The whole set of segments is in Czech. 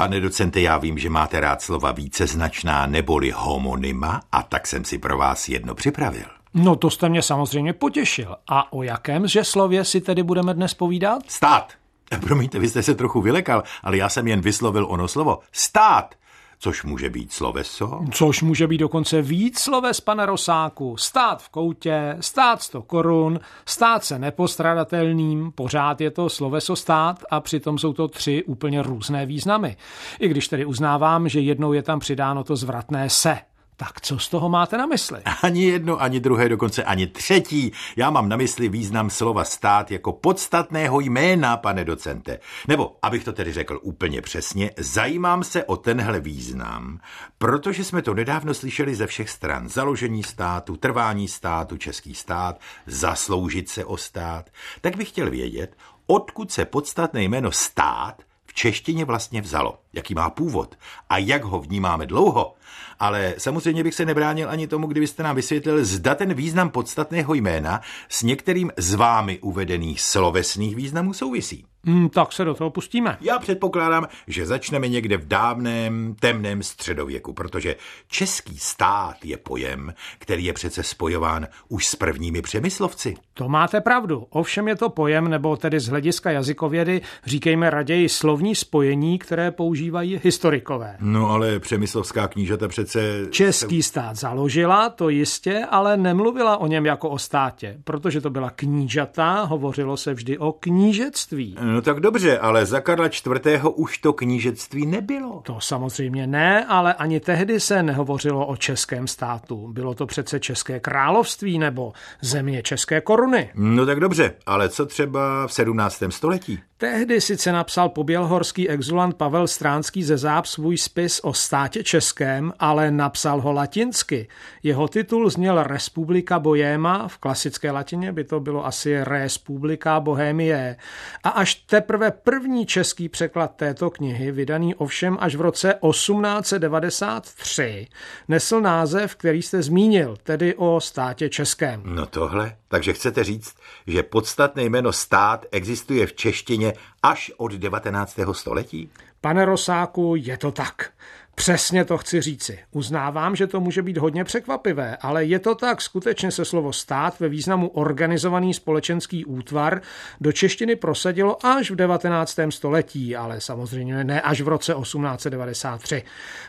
Pane docente, já vím, že máte rád slova víceznačná neboli homonyma a tak jsem si pro vás jedno připravil. No to jste mě samozřejmě potěšil. A o jakém že slově si tedy budeme dnes povídat? Stát. Promiňte, vy jste se trochu vylekal, ale já jsem jen vyslovil ono slovo. Stát což může být sloveso. Což může být dokonce víc sloves, pane Rosáku. Stát v koutě, stát 100 korun, stát se nepostradatelným, pořád je to sloveso stát a přitom jsou to tři úplně různé významy. I když tedy uznávám, že jednou je tam přidáno to zvratné se. Tak co z toho máte na mysli? Ani jedno, ani druhé, dokonce ani třetí. Já mám na mysli význam slova stát jako podstatného jména, pane docente. Nebo, abych to tedy řekl úplně přesně, zajímám se o tenhle význam, protože jsme to nedávno slyšeli ze všech stran. Založení státu, trvání státu, český stát, zasloužit se o stát. Tak bych chtěl vědět, odkud se podstatné jméno stát češtině vlastně vzalo, jaký má původ a jak ho vnímáme dlouho. Ale samozřejmě bych se nebránil ani tomu, kdybyste nám vysvětlil, zda ten význam podstatného jména s některým z vámi uvedených slovesných významů souvisí. Hmm, tak se do toho pustíme. Já předpokládám, že začneme někde v dávném, temném středověku, protože český stát je pojem, který je přece spojován už s prvními přemyslovci. To máte pravdu. Ovšem je to pojem, nebo tedy z hlediska jazykovědy, říkejme raději slovní spojení, které používají historikové. No ale přemyslovská knížata přece... Český stát založila, to jistě, ale nemluvila o něm jako o státě, protože to byla knížata, hovořilo se vždy o knížectví. No tak dobře, ale za Karla IV. už to knížectví nebylo. To samozřejmě ne, ale ani tehdy se nehovořilo o českém státu. Bylo to přece České království nebo země České koruny. No tak dobře, ale co třeba v 17. století? Tehdy sice napsal pobělhorský exulant Pavel Stránský ze Záp svůj spis o státě českém, ale napsal ho latinsky. Jeho titul zněl Respublika Bohéma, v klasické latině by to bylo asi Respublika Bohémie. A až teprve první český překlad této knihy, vydaný ovšem až v roce 1893, nesl název, který jste zmínil, tedy o státě českém. No tohle, takže chcete říct, že podstatné jméno stát existuje v češtině až od 19. století? Pane Rosáku, je to tak. Přesně to chci říci. Uznávám, že to může být hodně překvapivé, ale je to tak. Skutečně se slovo stát ve významu organizovaný společenský útvar do češtiny prosadilo až v 19. století, ale samozřejmě ne až v roce 1893.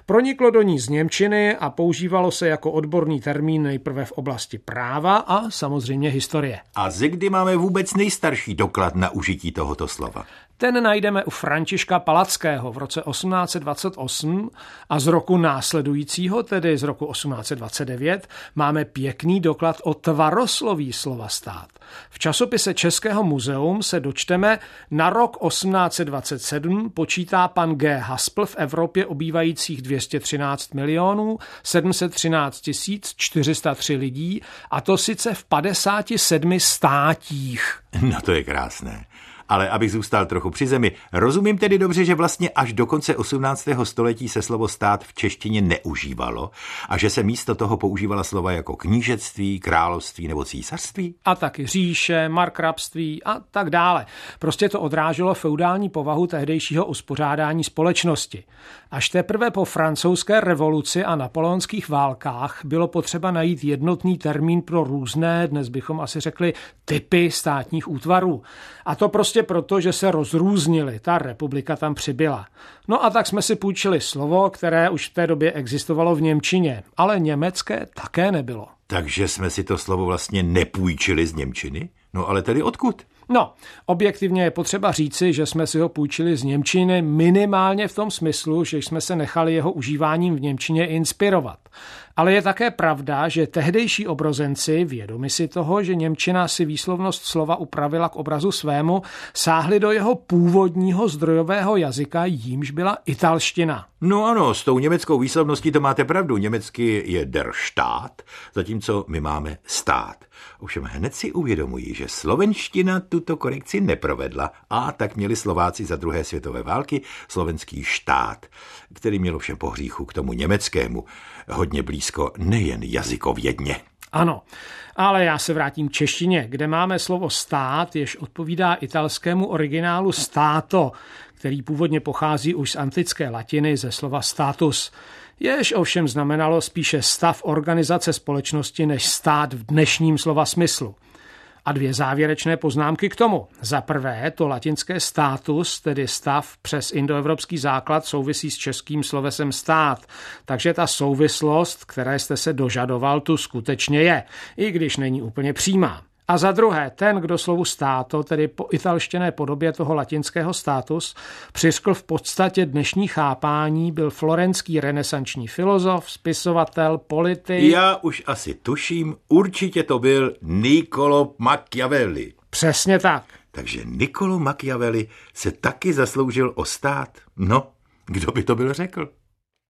Proniklo do ní z Němčiny a používalo se jako odborný termín nejprve v oblasti práva a samozřejmě historie. A ze kdy máme vůbec nejstarší doklad na užití tohoto slova? Ten najdeme u Františka Palackého v roce 1828 a z roku následujícího, tedy z roku 1829, máme pěkný doklad o tvarosloví slova stát. V časopise Českého muzeum se dočteme, na rok 1827 počítá pan G. Haspl v Evropě obývajících 213 milionů 713 403 lidí, a to sice v 57 státích. No to je krásné. Ale abych zůstal trochu při zemi, rozumím tedy dobře, že vlastně až do konce 18. století se slovo stát v češtině neužívalo a že se místo toho používala slova jako knížectví, království nebo císařství? A taky říše, markrabství a tak dále. Prostě to odráželo feudální povahu tehdejšího uspořádání společnosti. Až teprve po francouzské revoluci a napoleonských válkách bylo potřeba najít jednotný termín pro různé, dnes bychom asi řekli, typy státních útvarů. A to prostě proto, že se rozrůznili, ta republika tam přibyla. No a tak jsme si půjčili slovo, které už v té době existovalo v Němčině, ale německé také nebylo. Takže jsme si to slovo vlastně nepůjčili z Němčiny? No ale tedy odkud? No, objektivně je potřeba říci, že jsme si ho půjčili z Němčiny minimálně v tom smyslu, že jsme se nechali jeho užíváním v Němčině inspirovat. Ale je také pravda, že tehdejší obrozenci, vědomi si toho, že Němčina si výslovnost slova upravila k obrazu svému, sáhli do jeho původního zdrojového jazyka, jímž byla italština. No ano, s tou německou výslovností to máte pravdu. Německy je der Staat, zatímco my máme stát. Ovšem hned si uvědomují, že slovenština tuto korekci neprovedla a tak měli Slováci za druhé světové války slovenský štát, který měl všem pohříchu k tomu německému hodně blízko nejen jazykovědně. Ano, ale já se vrátím k češtině, kde máme slovo stát, jež odpovídá italskému originálu státo, který původně pochází už z antické latiny ze slova status, jež ovšem znamenalo spíše stav organizace společnosti než stát v dnešním slova smyslu. A dvě závěrečné poznámky k tomu. Za prvé, to latinské status, tedy stav přes indoevropský základ, souvisí s českým slovesem stát. Takže ta souvislost, které jste se dožadoval, tu skutečně je, i když není úplně přímá. A za druhé, ten, kdo slovu státo, tedy po italštěné podobě toho latinského status, přiskl v podstatě dnešní chápání, byl florenský renesanční filozof, spisovatel, politik. Já už asi tuším, určitě to byl Niccolo Machiavelli. Přesně tak. Takže Niccolo Machiavelli se taky zasloužil o stát. No, kdo by to byl řekl?